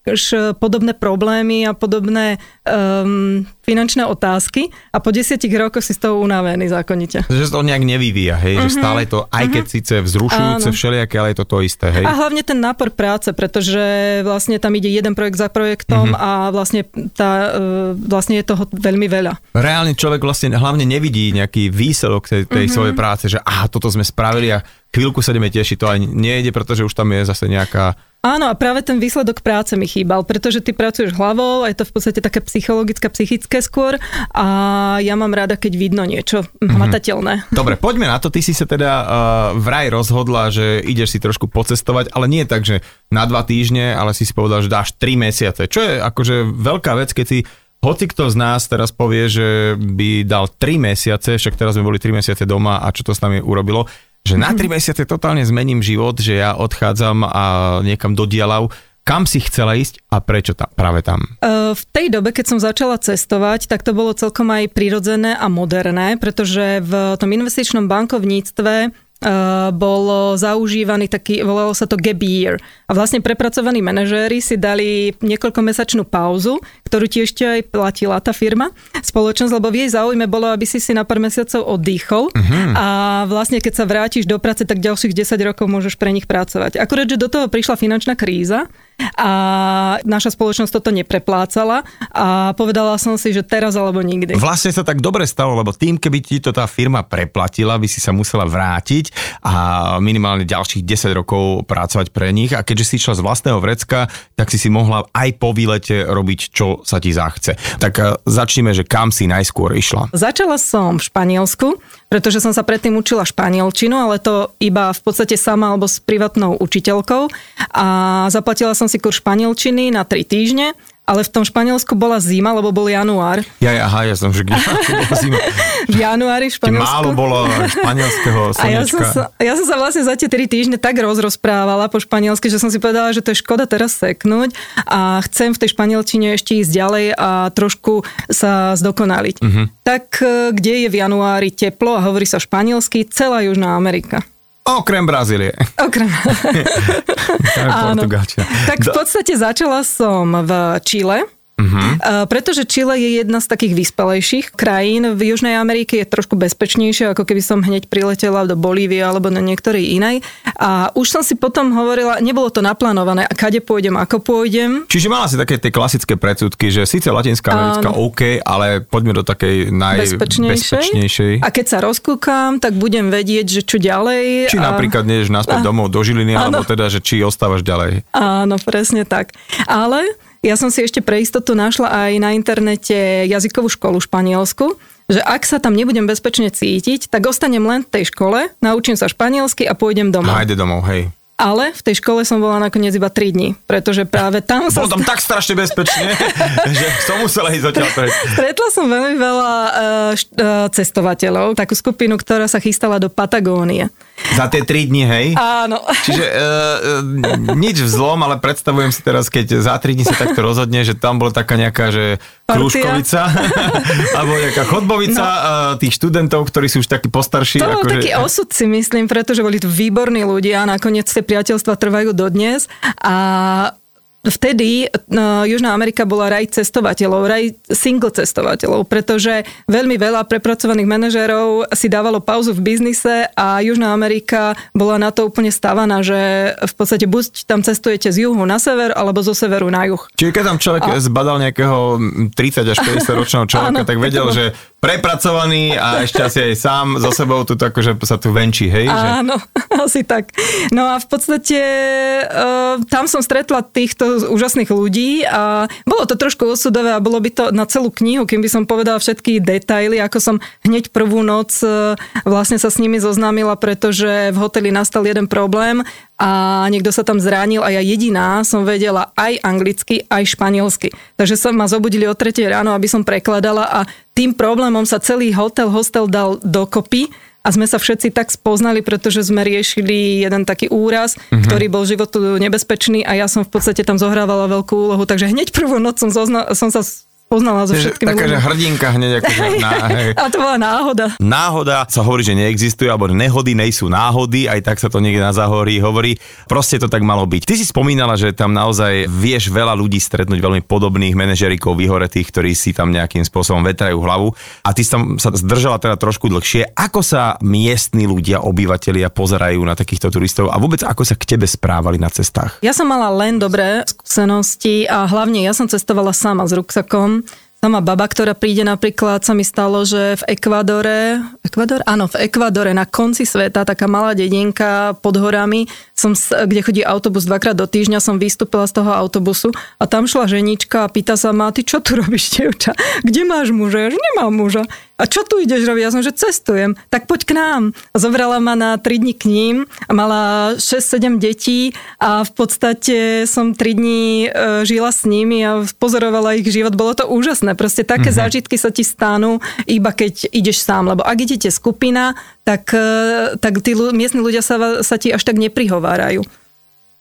podobné problémy a podobné um, finančné otázky a po desiatich rokoch si z toho unavený zákonite. Že to nejak nevyvíja, hej, uh-huh. že mhm. stále to, aj keď uh-huh. síce vzrušujúce Áno. všelijaké, ale je to to isté, hej. A hlavne ten nápor práce, pretože vlastne tam ide jeden projekt za projektom uh-huh. a vlastne, tá, e, vlastne je toho veľmi veľa. Reálne človek vlastne hlavne nevidí nejaký výsledok tej, tej uh-huh. svojej práce, že aha, toto sme spravili a chvíľku sa ideme tešiť, to aj nejde, pretože už tam je zase nejaká Áno, a práve ten výsledok práce mi chýbal, pretože ty pracuješ hlavou, je to v podstate také psychologické, psychické skôr a ja mám rada, keď vidno niečo mm-hmm. hmatateľné. Dobre, poďme na to. Ty si sa teda uh, vraj rozhodla, že ideš si trošku pocestovať, ale nie tak, že na dva týždne, ale si si povedal, že dáš tri mesiace, čo je akože veľká vec, keď si hoci kto z nás teraz povie, že by dal 3 mesiace, však teraz sme boli 3 mesiace doma a čo to s nami urobilo, že na 3 mesiace totálne zmením život, že ja odchádzam a niekam do Dielav, kam si chcela ísť a prečo tam, práve tam? V tej dobe, keď som začala cestovať, tak to bolo celkom aj prirodzené a moderné, pretože v tom investičnom bankovníctve bolo zaužívaný taký, volalo sa to gap year. A vlastne prepracovaní manažéri si dali niekoľkomesačnú pauzu, ktorú tiež ešte aj platila tá firma, spoločnosť, lebo v jej záujme bolo, aby si si na pár mesiacov oddychol uh-huh. a vlastne keď sa vrátiš do práce, tak ďalších 10 rokov môžeš pre nich pracovať. Akurát, že do toho prišla finančná kríza a naša spoločnosť toto nepreplácala a povedala som si, že teraz alebo nikdy. Vlastne sa tak dobre stalo, lebo tým, keby ti to tá firma preplatila, by si sa musela vrátiť a minimálne ďalších 10 rokov pracovať pre nich a keďže si išla z vlastného vrecka, tak si si mohla aj po výlete robiť, čo sa ti zachce. Tak e, začneme, že kam si najskôr išla. Začala som v Španielsku, pretože som sa predtým učila španielčinu, ale to iba v podstate sama alebo s privatnou učiteľkou a zaplatila som si kurz španielčiny na 3 týždne ale v tom Španielsku bola zima, lebo bol január. Ja, ja, aha, ja som, že kde bola zima. v januári v Španielsku. Málo bolo španielského slnečka. A ja som, sa, ja som sa vlastne za tie 3 týždne tak rozrozprávala po španielsky, že som si povedala, že to je škoda teraz seknúť a chcem v tej španielčine ešte ísť ďalej a trošku sa zdokonaliť. Uh-huh. Tak e, kde je v januári teplo a hovorí sa španielsky, celá Južná Amerika. Okrem Brazílie. Okrem. Áno. Tak v podstate začala som v Čile, Uh-huh. Pretože Chile je jedna z takých vyspelejších krajín. V Južnej Amerike je trošku bezpečnejšie, ako keby som hneď priletela do Bolívie alebo do niektorej inej. A už som si potom hovorila, nebolo to naplánované, a kade pôjdem, ako pôjdem. Čiže mala si také tie klasické predsudky, že síce Latinská Amerika Áno. OK, ale poďme do takej najbezpečnejšej. A keď sa rozkúkam, tak budem vedieť, že čo ďalej. Či a... napríklad nejdeš naspäť a... domov do Žiliny, Áno. alebo teda, že či ostávaš ďalej. Áno, presne tak. Ale ja som si ešte pre istotu našla aj na internete jazykovú školu španielsku, že ak sa tam nebudem bezpečne cítiť, tak ostanem len v tej škole, naučím sa španielsky a pôjdem domov. Hajde domov, hej. Ale v tej škole som bola nakoniec iba 3 dní, pretože práve tam sa... Bolo tam tak strašne bezpečne, že som musela ísť zatiaľ preč. Stretla som veľmi veľa uh, cestovateľov, takú skupinu, ktorá sa chystala do Patagónie. Za tie 3 dni, hej? Áno. Čiže uh, nič vzlom, ale predstavujem si teraz, keď za 3 dni sa takto rozhodne, že tam bola taká nejaká, že krúžkovica, alebo nejaká chodbovica no. tých študentov, ktorí sú už takí postarší. To bol akože... taký osud si myslím, pretože boli tu výborní ľudia, nakoniec tie priateľstva trvajú dodnes a vtedy no, Južná Amerika bola raj cestovateľov, raj single cestovateľov, pretože veľmi veľa prepracovaných manažérov si dávalo pauzu v biznise a Južná Amerika bola na to úplne stávaná, že v podstate buď tam cestujete z juhu na sever, alebo zo severu na juh. Čiže keď tam človek a... zbadal nejakého 30 až 50 ročného človeka, Áno, tak vedel, že prepracovaný a ešte asi aj sám so sebou tu akože sa tu venčí, hej? Áno, že... asi tak. No a v podstate uh, tam som stretla týchto úžasných ľudí a bolo to trošku osudové a bolo by to na celú knihu, kým by som povedala všetky detaily, ako som hneď prvú noc uh, vlastne sa s nimi zoznámila, pretože v hoteli nastal jeden problém a niekto sa tam zranil a ja jediná som vedela aj anglicky, aj španielsky. Takže sa ma zobudili o 3 ráno, aby som prekladala a tým problémom sa celý hotel, hostel dal dokopy a sme sa všetci tak spoznali, pretože sme riešili jeden taký úraz, mm-hmm. ktorý bol životu nebezpečný a ja som v podstate tam zohrávala veľkú úlohu, takže hneď prvú noc som, zozna- som sa poznala so všetkými Taká, že hrdinka hneď. Akože na, hej. A to bola náhoda. Náhoda sa hovorí, že neexistuje, alebo nehody nejsú náhody, aj tak sa to niekde na zahorí hovorí. Proste to tak malo byť. Ty si spomínala, že tam naozaj vieš veľa ľudí stretnúť veľmi podobných manažerikov vyhoretých, ktorí si tam nejakým spôsobom vetrajú hlavu. A ty si tam sa zdržala teda trošku dlhšie. Ako sa miestni ľudia, obyvateľia pozerajú na takýchto turistov a vôbec ako sa k tebe správali na cestách? Ja som mala len dobré skúsenosti a hlavne ja som cestovala sama s ruksakom Sama baba, ktorá príde napríklad, sa mi stalo, že v Ekvadore, Ekvador? Áno, v Ekvadore na konci sveta, taká malá dedinka pod horami, som, kde chodí autobus dvakrát do týždňa, som vystúpila z toho autobusu a tam šla ženička a pýta sa ma, ty čo tu robíš, dievča? Kde máš muža? Ja nemám muža. A čo tu ideš robiť? Ja som, že cestujem. Tak poď k nám. A zobrala ma na 3 dní k ním. Mala 6-7 detí a v podstate som 3 dní e, žila s nimi a pozorovala ich život. Bolo to úžasné. Proste také mm-hmm. zážitky sa ti stanú, iba keď ideš sám. Lebo ak idete skupina, tak, e, tak tí miestni ľudia sa, sa ti až tak neprihovárajú.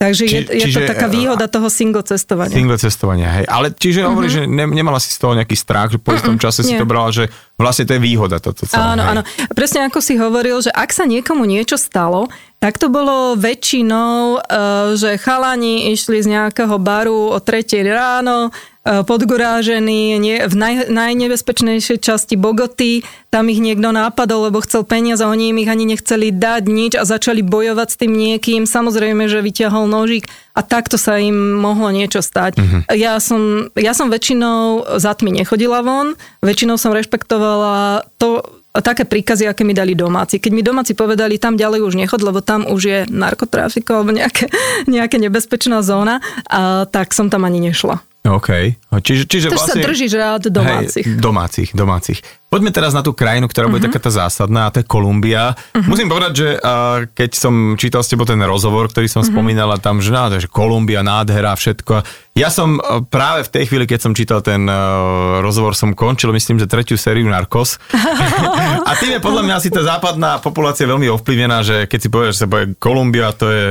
Takže Či- je, je čiže, to taká e, výhoda toho single cestovania. Single cestovania, hej. Ale čiže hovorí, že ne, nemala si z toho nejaký strach, že po istom čase si nie. to brala, že vlastne to je výhoda toto celé. Áno, hej. áno. Presne ako si hovoril, že ak sa niekomu niečo stalo, tak to bolo väčšinou, eh, že chalani išli z nejakého baru o 3 ráno, eh, podgurážení nie, v naj, najnebezpečnejšej časti Bogoty. Tam ich niekto nápadol, lebo chcel peniaze, oni im ich ani nechceli dať nič a začali bojovať s tým niekým. Samozrejme, že vyťahol nožík a takto sa im mohlo niečo stať. Mhm. Ja, som, ja som väčšinou za tmy nechodila von, väčšinou som rešpektovala to, také príkazy, aké mi dali domáci. Keď mi domáci povedali, tam ďalej už nechod, lebo tam už je narkotrafiko alebo nejaké, nejaké nebezpečná zóna, a, tak som tam ani nešla. OK. Čiže, čiže Takže vlastne... sa držíš rád domácich. Hej, domácich, domácich. Poďme teraz na tú krajinu, ktorá bude Mhm. taká tá zásadná, a to je Kolumbia. Musím povedať, že uh, keď som čítal s tebou ten rozhovor, ktorý Mhm. som spomínala tam, že, no, že Kolumbia, nádhera, všetko. Ja som uh, práve v tej chvíli, keď som čítal ten uh, rozhovor, som končil, myslím, že tretiu sériu Narcos. a tým je podľa mňa asi tá západná populácia veľmi ovplyvnená, že keď si povieš, že sa povie Kolumbia, to je...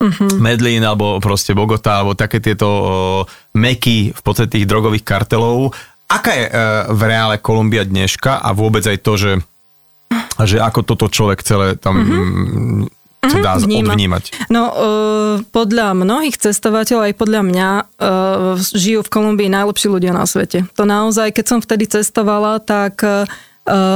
mm, Mhm. Medlín alebo proste Bogota alebo také tieto o, meky v podstate tých drogových kartelov. Aká je e, v reále Kolumbia dneška a vôbec aj to, že, že ako toto človek celé tam mm-hmm. sa dá vníma. odvnímať? No, uh, podľa mnohých cestovateľov, aj podľa mňa, uh, žijú v Kolumbii najlepší ľudia na svete. To naozaj, keď som vtedy cestovala, tak uh,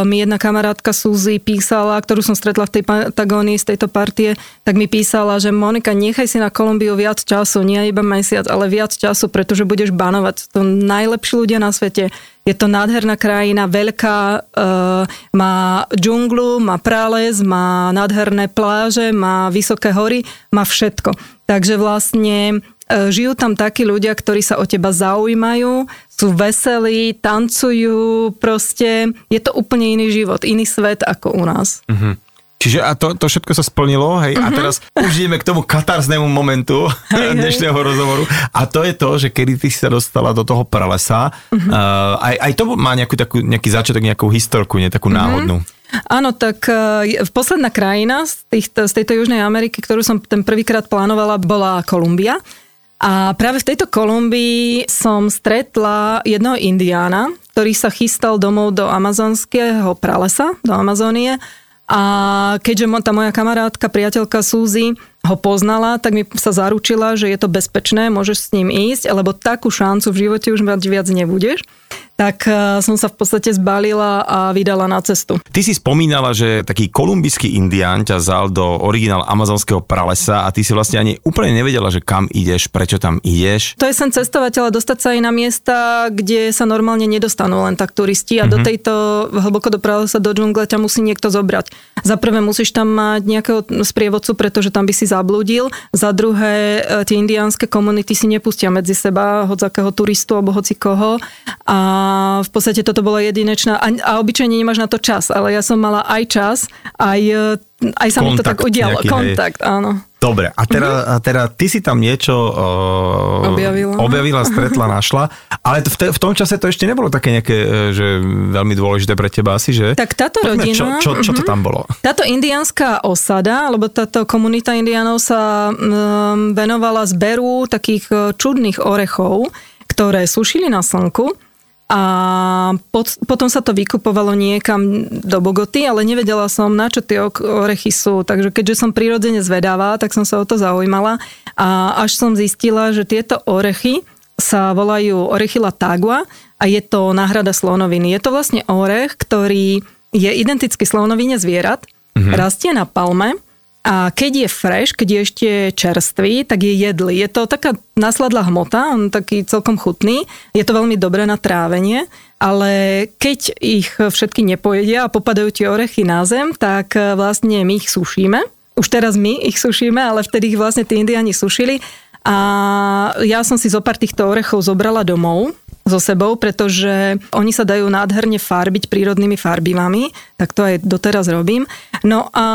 mi jedna kamarátka Suzy písala, ktorú som stretla v tej Patagónii z tejto partie, tak mi písala, že Monika, nechaj si na Kolumbiu viac času, nie iba mesiac, ale viac času, pretože budeš banovať. To najlepší ľudia na svete. Je to nádherná krajina, veľká, uh, má džunglu, má prales, má nádherné pláže, má vysoké hory, má všetko. Takže vlastne žijú tam takí ľudia, ktorí sa o teba zaujímajú, sú veselí, tancujú, proste je to úplne iný život, iný svet ako u nás. Mhm. Čiže a to, to všetko sa splnilo, hej, a teraz už ideme k tomu katarznému momentu Mhm. Hej, hej. dnešného rozhovoru a to je to, že kedy ty si sa dostala do toho pralesa, Mhm. uh, aj, aj to má nejakú, takú, nejaký začiatok, nejakú historku, nie takú náhodnú. Áno, tak e, posledná krajina z, týchto, z tejto Južnej Ameriky, ktorú som ten prvýkrát plánovala, bola Kolumbia. A práve v tejto Kolumbii som stretla jedného indiána, ktorý sa chystal domov do amazonského pralesa, do Amazónie. A keďže tá moja kamarátka, priateľka Suzy ho poznala, tak mi sa zaručila, že je to bezpečné, môžeš s ním ísť, lebo takú šancu v živote už mať viac nebudeš. Tak e, som sa v podstate zbalila a vydala na cestu. Ty si spomínala, že taký kolumbijský indián ťa vzal do originál amazonského pralesa a ty si vlastne ani úplne nevedela, že kam ideš, prečo tam ideš. To je sen cestovateľa dostať sa aj na miesta, kde sa normálne nedostanú len tak turisti a mm-hmm. do tejto hlboko do pralesa, do džungle ťa musí niekto zobrať. Za prvé musíš tam mať nejakého sprievodcu, pretože tam by si zablúdil. Za druhé, e, tie indiánske komunity si nepustia medzi seba hocakého turistu alebo hoci koho. A v podstate toto bola jedinečná, a, a obyčajne nemáš na to čas, ale ja som mala aj čas, aj, e, aj sa mi to tak udialo. nejaký, hej. Kontakt, áno. Dobre, a teda, a teda ty si tam niečo uh, Objavila. objavila, stretla, našla, ale v, te, v tom čase to ešte nebolo také nejaké, e, že veľmi dôležité pre teba asi, že? Tak táto Poďme, rodina... Čo, čo, čo to tam bolo? Táto indiánska osada, alebo táto komunita indiánov sa um, venovala zberu takých čudných orechov, ktoré sušili na slnku a pot, potom sa to vykupovalo niekam do Bogoty, ale nevedela som, na čo tie orechy sú. Takže keďže som prirodzene zvedavá, tak som sa o to zaujímala a až som zistila, že tieto orechy sa volajú orechy latagua a je to náhrada slonoviny. Je to vlastne orech, ktorý je identický slonovine zvierat, mm-hmm. rastie na palme a keď je fresh, keď je ešte čerstvý, tak je jedlý. Je to taká nasladlá hmota, on taký celkom chutný. Je to veľmi dobré na trávenie, ale keď ich všetky nepojedia a popadajú tie orechy na zem, tak e, vlastne my ich sušíme. Už teraz my ich sušíme, ale vtedy ich vlastne tí indiani sušili. A ja som si zo pár týchto orechov zobrala domov so sebou, pretože oni sa dajú nádherne farbiť prírodnými farbivami, tak to aj doteraz robím. No a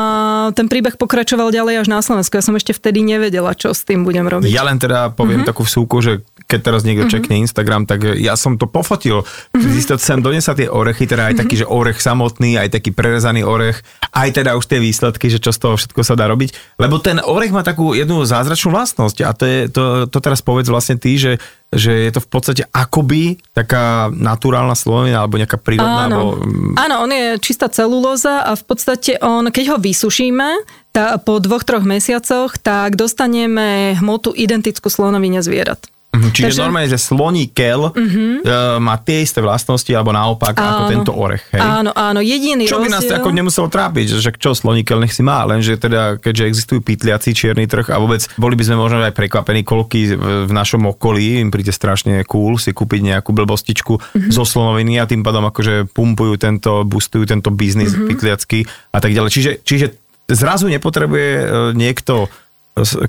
ten príbeh pokračoval ďalej až na Slovensku. Ja som ešte vtedy nevedela, čo s tým budem robiť. Ja len teda poviem mm-hmm. takú vsúku, že keď teraz niekto mm-hmm. čekne Instagram, tak ja som to pofotil. Mm-hmm. sem donesla tie orechy, teda aj taký, mm-hmm. že orech samotný, aj taký prerezaný orech, aj teda už tie výsledky, že čo z toho všetko sa dá robiť. Lebo ten orech má takú jednu zázračnú vlastnosť a to, je, to, to teraz povedz vlastne ty, že že je to v podstate akoby taká naturálna slovina alebo nejaká prírodná. Áno. Alebo... Áno, on je čistá celulóza a v podstate on, keď ho vysušíme tá, po dvoch, troch mesiacoch, tak dostaneme hmotu identickú slonovine zvierat. Mhm, čiže Takže... normálne, že sloní kel uh-huh. má tie isté vlastnosti, alebo naopak áno. ako tento orech. Hej? Áno, áno, jediný Čo by nás rozdiel... ako nemuselo trápiť, že čo sloní kel nech si má, lenže teda, keďže existujú pytliaci čierny trh a vôbec boli by sme možno aj prekvapení, koľky v našom okolí im príde strašne cool si kúpiť nejakú blbostičku uh-huh. zo slonoviny a tým pádom akože pumpujú tento, boostujú tento biznis uh-huh. pytliacký a tak ďalej. Čiže, čiže zrazu nepotrebuje e, niekto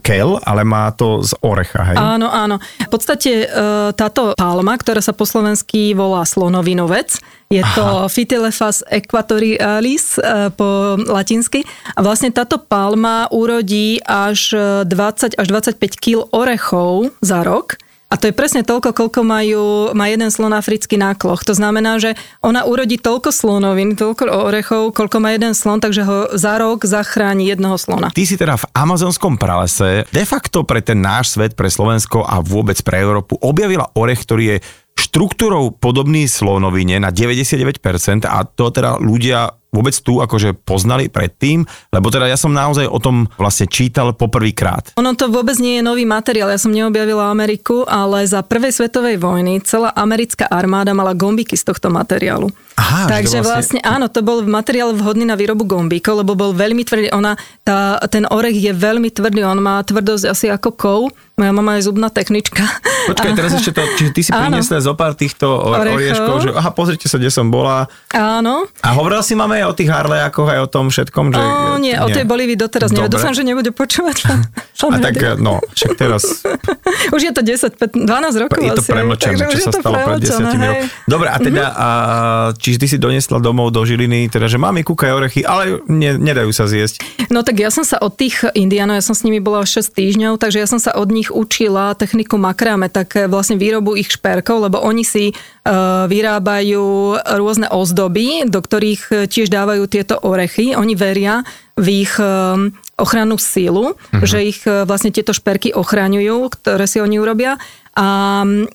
kel, ale má to z orecha, hej? Áno, áno. V podstate e, táto palma, ktorá sa po slovensky volá slonovinovec, je to Aha. Phytelephas equatorialis e, po latinsky. A vlastne táto palma urodí až 20 až 25 kg orechov za rok a to je presne toľko, koľko majú, má jeden slon africký nákloch. To znamená, že ona urodí toľko slonovín, toľko orechov, koľko má jeden slon, takže ho za rok zachráni jednoho slona. Ty si teda v amazonskom pralese de facto pre ten náš svet, pre Slovensko a vôbec pre Európu objavila orech, ktorý je štruktúrou podobný slonovine na 99% a to teda ľudia vôbec tu akože poznali predtým, lebo teda ja som naozaj o tom vlastne čítal poprvýkrát. Ono to vôbec nie je nový materiál, ja som neobjavila Ameriku, ale za prvej svetovej vojny celá americká armáda mala gombiky z tohto materiálu. Aha, Takže vlastne... vlastne áno, to bol materiál vhodný na výrobu gombíkov, lebo bol veľmi tvrdý. Ona, tá, ten orech je veľmi tvrdý, on má tvrdosť asi ako kov. Moja mama je zubná technička. Počkaj, teraz ešte to, čiže ty si priniesla zo pár týchto orieškov, že aha, pozrite sa, kde som bola. Áno. A hovorila si máme aj o tých harlejakoch, aj o tom všetkom? Že, o, nie, nie, o tej Bolívii doteraz neviem. Dúfam, že nebude počúvať. A tak, no, však teraz... Už je to 10, 15, 12 rokov Je to premlčené, čo sa stalo pred 10 rokov. Dobre, a teda, mm-hmm. Čiže ty si donesla domov do Žiliny, teda, že máme kúkaj orechy, ale ne, nedajú sa zjesť. No tak ja som sa od tých indianov, ja som s nimi bola 6 týždňov, takže ja som sa od nich učila techniku makrame, tak vlastne výrobu ich šperkov, lebo oni si uh, vyrábajú rôzne ozdoby, do ktorých tiež dávajú tieto orechy. Oni veria v ich uh, ochrannú sílu, uh-huh. že ich vlastne tieto šperky ochraňujú, ktoré si oni urobia. A um,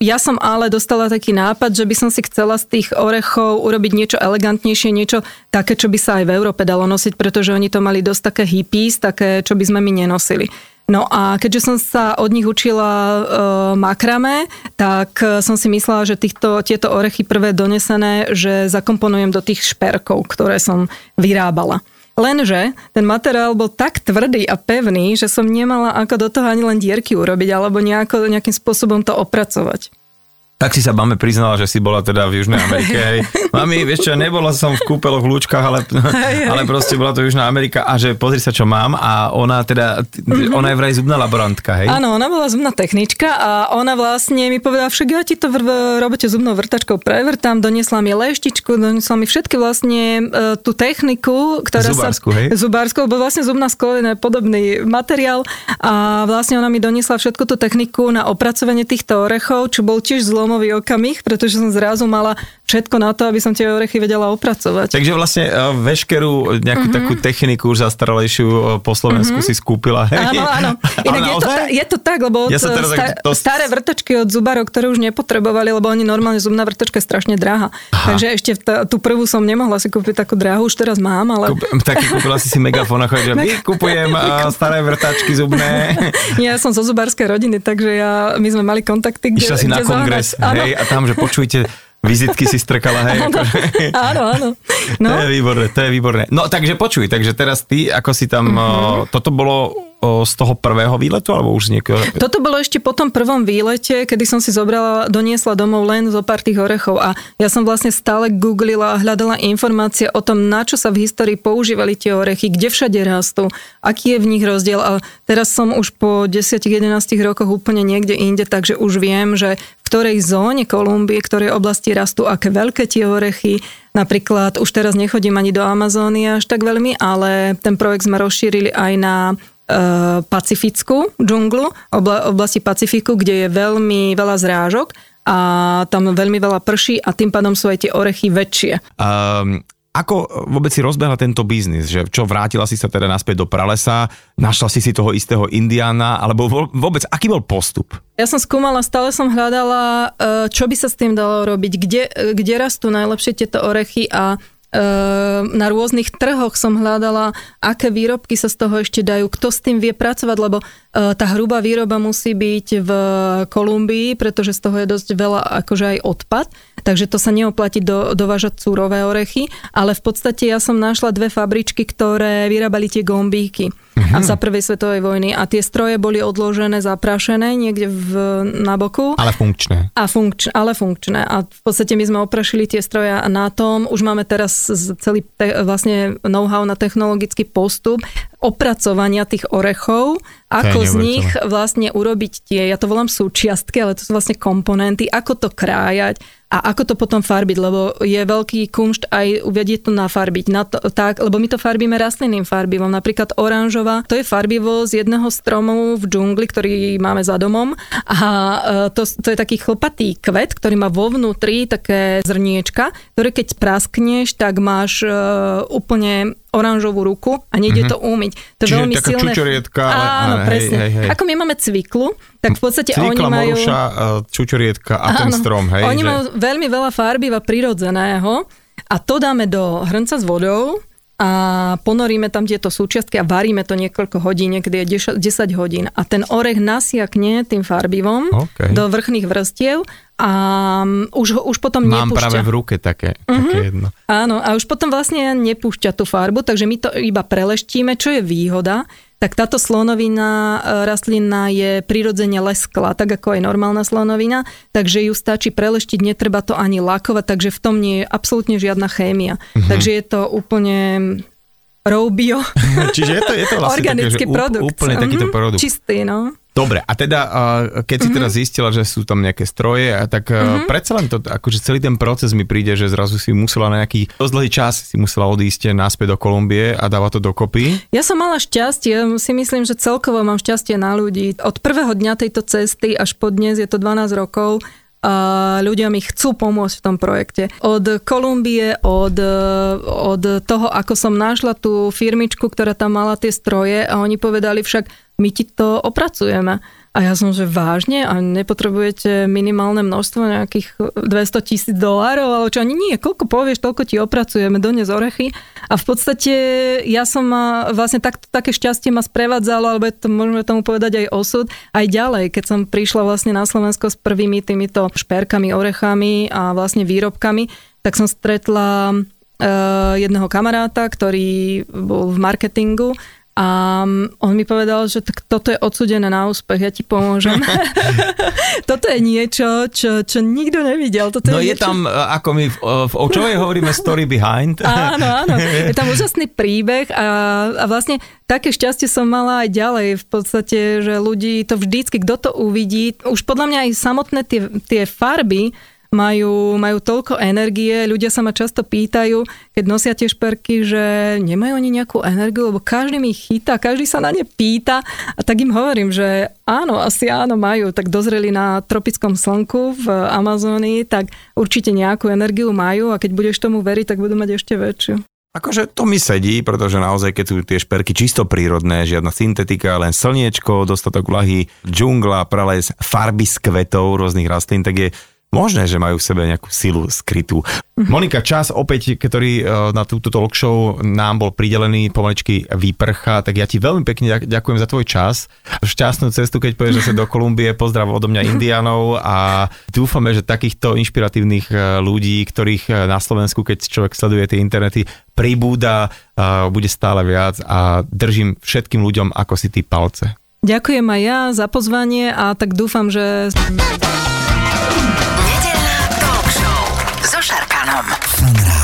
ja som ale dostala taký nápad, že by som si chcela z tých orechov urobiť niečo elegantnejšie, niečo také, čo by sa aj v Európe dalo nosiť, pretože oni to mali dosť také hippies, také, čo by sme my nenosili. No a keďže som sa od nich učila e, makrame, tak som si myslela, že týchto, tieto orechy prvé donesené, že zakomponujem do tých šperkov, ktoré som vyrábala. Lenže ten materiál bol tak tvrdý a pevný, že som nemala ako do toho ani len dierky urobiť alebo nejako, nejakým spôsobom to opracovať. Tak si sa máme priznala, že si bola teda v Južnej Amerike. Hej. Mami, vieš čo, nebola som v kúpeloch v lúčkach, ale, ale proste bola to Južná Amerika a že pozri sa, čo mám a ona teda, mm-hmm. ona je vraj zubná laborantka, hej? Áno, ona bola zubná technička a ona vlastne mi povedala, však ja ti to v robote zubnou vrtačkou prevrtám, doniesla mi leštičku, doniesla mi všetky vlastne e, tú techniku, ktorá Zubársku, sa... hej? Zubársku, bo vlastne zubná sklovina je podobný materiál a vlastne ona mi doniesla všetku tú techniku na opracovanie týchto orechov, čo bol tiež zlom zlomový okamih, pretože som zrazu mala všetko na to, aby som tie orechy vedela opracovať. Takže vlastne uh, veškerú nejakú mm-hmm. takú techniku už zastaralejšiu uh, po Slovensku mm-hmm. si skúpila. Hej? Áno, áno. Inak je, to, je to tak, lebo ja teraz sta- to... staré vrtočky od zubarov, ktoré už nepotrebovali, lebo oni normálne zubná vrtočka je strašne drahá. Aha. Takže ešte t- tú prvú som nemohla si kúpiť takú drahú, už teraz mám, ale... Kúp, tak kúpila si si megafón a že vykupujem uh, staré vrtačky zubné. ja som zo zubárskej rodiny, takže ja, my sme mali kontakty, kde, Išla si na kongres hej, a tam, že počujte, vizitky si strkala, hej. Áno, akože. áno. áno. No. To je výborné, to je výborné. No takže počuj, takže teraz ty, ako si tam, mm-hmm. toto bolo z toho prvého výletu, alebo už z niekoho? Toto bolo ešte po tom prvom výlete, kedy som si zobrala, doniesla domov len zo pár tých orechov a ja som vlastne stále googlila a hľadala informácie o tom, na čo sa v histórii používali tie orechy, kde všade rastú, aký je v nich rozdiel a teraz som už po 10-11 rokoch úplne niekde inde, takže už viem, že ktorej zóne Kolumbie, ktorej oblasti rastú, aké veľké tie orechy, Napríklad už teraz nechodím ani do Amazóny až tak veľmi, ale ten projekt sme rozšírili aj na pacifickú džunglu, obla, oblasti Pacifiku, kde je veľmi veľa zrážok a tam veľmi veľa prší a tým pádom sú aj tie orechy väčšie. Um, ako vôbec si rozbehla tento biznis? Že čo, vrátila si sa teda naspäť do pralesa, našla si si toho istého Indiana, alebo vôbec, aký bol postup? Ja som skúmala, stále som hľadala, eh, čo by sa s tým dalo robiť, kde, kde rastú najlepšie tieto orechy a na rôznych trhoch som hľadala, aké výrobky sa z toho ešte dajú, kto s tým vie pracovať, lebo e, tá hrubá výroba musí byť v Kolumbii, pretože z toho je dosť veľa akože aj odpad, takže to sa neoplatí do, dovážať súrové orechy, ale v podstate ja som našla dve fabričky, ktoré vyrábali tie gombíky a za prvej svetovej vojny a tie stroje boli odložené, zaprašené niekde v, na boku. Ale funkčné. A funkč, ale funkčné. A v podstate my sme oprašili tie stroje na tom, už máme teraz celý te, vlastne know-how na technologický postup opracovania tých orechov, ako z nich vlastne urobiť tie, ja to volám súčiastky, ale to sú vlastne komponenty, ako to krájať, a ako to potom farbiť, lebo je veľký kumšt aj uvedieť to nafarbiť. Na to, tak, lebo my to farbíme rastlinným farbivom. Napríklad oranžová, to je farbivo z jedného stromu v džungli, ktorý máme za domom a e, to, to je taký chlpatý kvet, ktorý má vo vnútri také zrniečka, ktoré keď praskneš, tak máš uh, úplne oranžovú ruku a nejde mm-hmm. to umyť. To je veľmi taká silné. čučorietka. Áno, ale, presne. Hej, hej, hej. Ako my máme cviklu, tak v podstate Cvikla, oni majú... moruša, čučorietka a áno, ten strom, hej. Oni že... majú veľmi veľa farbiva prirodzeného a to dáme do hrnca s vodou a ponoríme tam tieto súčiastky a varíme to niekoľko hodín, niekedy je 10 hodín. A ten orech nasiakne tým farbivom okay. do vrchných vrstiev a um, už, už potom Mám nepúšťa. práve v ruke také, uh-huh. také jedno. Áno, a už potom vlastne nepúšťa tú farbu, takže my to iba preleštíme, čo je výhoda, tak táto slonovina e, rastlina je prirodzene leskla, tak ako aj normálna slonovina, takže ju stačí preleštiť, netreba to ani lakovať, takže v tom nie je absolútne žiadna chémia. Uh-huh. Takže je to úplne raw bio. Čiže je to, je to vlastne Organický také, produkt. Úplne takýto mhm. produkt. Čistý, no. Dobre, a teda, keď si mm-hmm. teda zistila, že sú tam nejaké stroje, tak mm-hmm. predsa len to, akože celý ten proces mi príde, že zrazu si musela na nejaký dosť dlhý čas si musela odísť naspäť do Kolumbie a dáva to dokopy. Ja som mala šťastie, si myslím, že celkovo mám šťastie na ľudí. Od prvého dňa tejto cesty až po dnes je to 12 rokov, a ľudia mi chcú pomôcť v tom projekte. Od Kolumbie, od, od toho, ako som našla tú firmičku, ktorá tam mala tie stroje a oni povedali však, my ti to opracujeme. A ja som, že vážne? A nepotrebujete minimálne množstvo nejakých 200 tisíc dolárov, ale čo? Ani nie, koľko povieš, toľko ti opracujeme, dones orechy. A v podstate ja som ma, vlastne tak, také šťastie ma sprevádzalo, alebo to, môžeme tomu povedať aj osud, aj ďalej, keď som prišla vlastne na Slovensko s prvými týmito šperkami, orechami a vlastne výrobkami, tak som stretla uh, jedného kamaráta, ktorý bol v marketingu a on mi povedal, že tak toto je odsudené na úspech, ja ti pomôžem. toto je niečo, čo, čo nikto nevidel. Toto no je, je niečo... tam, e, ako my v, e, v Očovej hovoríme story behind. áno, áno. Je tam úžasný príbeh a, a vlastne také šťastie som mala aj ďalej. V podstate, že ľudí to vždycky, kto to uvidí, už podľa mňa aj samotné tie, tie farby, majú, majú toľko energie, ľudia sa ma často pýtajú, keď nosia tie šperky, že nemajú oni nejakú energiu, lebo každý mi chytá, každý sa na ne pýta a tak im hovorím, že áno, asi áno majú, tak dozreli na tropickom slnku v Amazónii, tak určite nejakú energiu majú a keď budeš tomu veriť, tak budú mať ešte väčšiu. Akože to mi sedí, pretože naozaj, keď sú tie šperky čisto prírodné, žiadna syntetika, len slniečko, dostatok vlahy, džungla, prales, farby z kvetov rôznych rastlín, tak je možné, že majú v sebe nejakú silu skrytú. Mm-hmm. Monika, čas opäť, ktorý e, na túto talk show nám bol pridelený pomaličky výprcha, tak ja ti veľmi pekne ďakujem za tvoj čas. Šťastnú cestu, keď pôjdeš zase do Kolumbie, pozdrav odo mňa Indianov a dúfame, že takýchto inšpiratívnych e, ľudí, ktorých e, na Slovensku, keď človek sleduje tie internety, pribúda, bude stále viac a držím všetkým ľuďom ako si ty palce. Ďakujem aj ja za pozvanie a tak dúfam, že... Alejandra.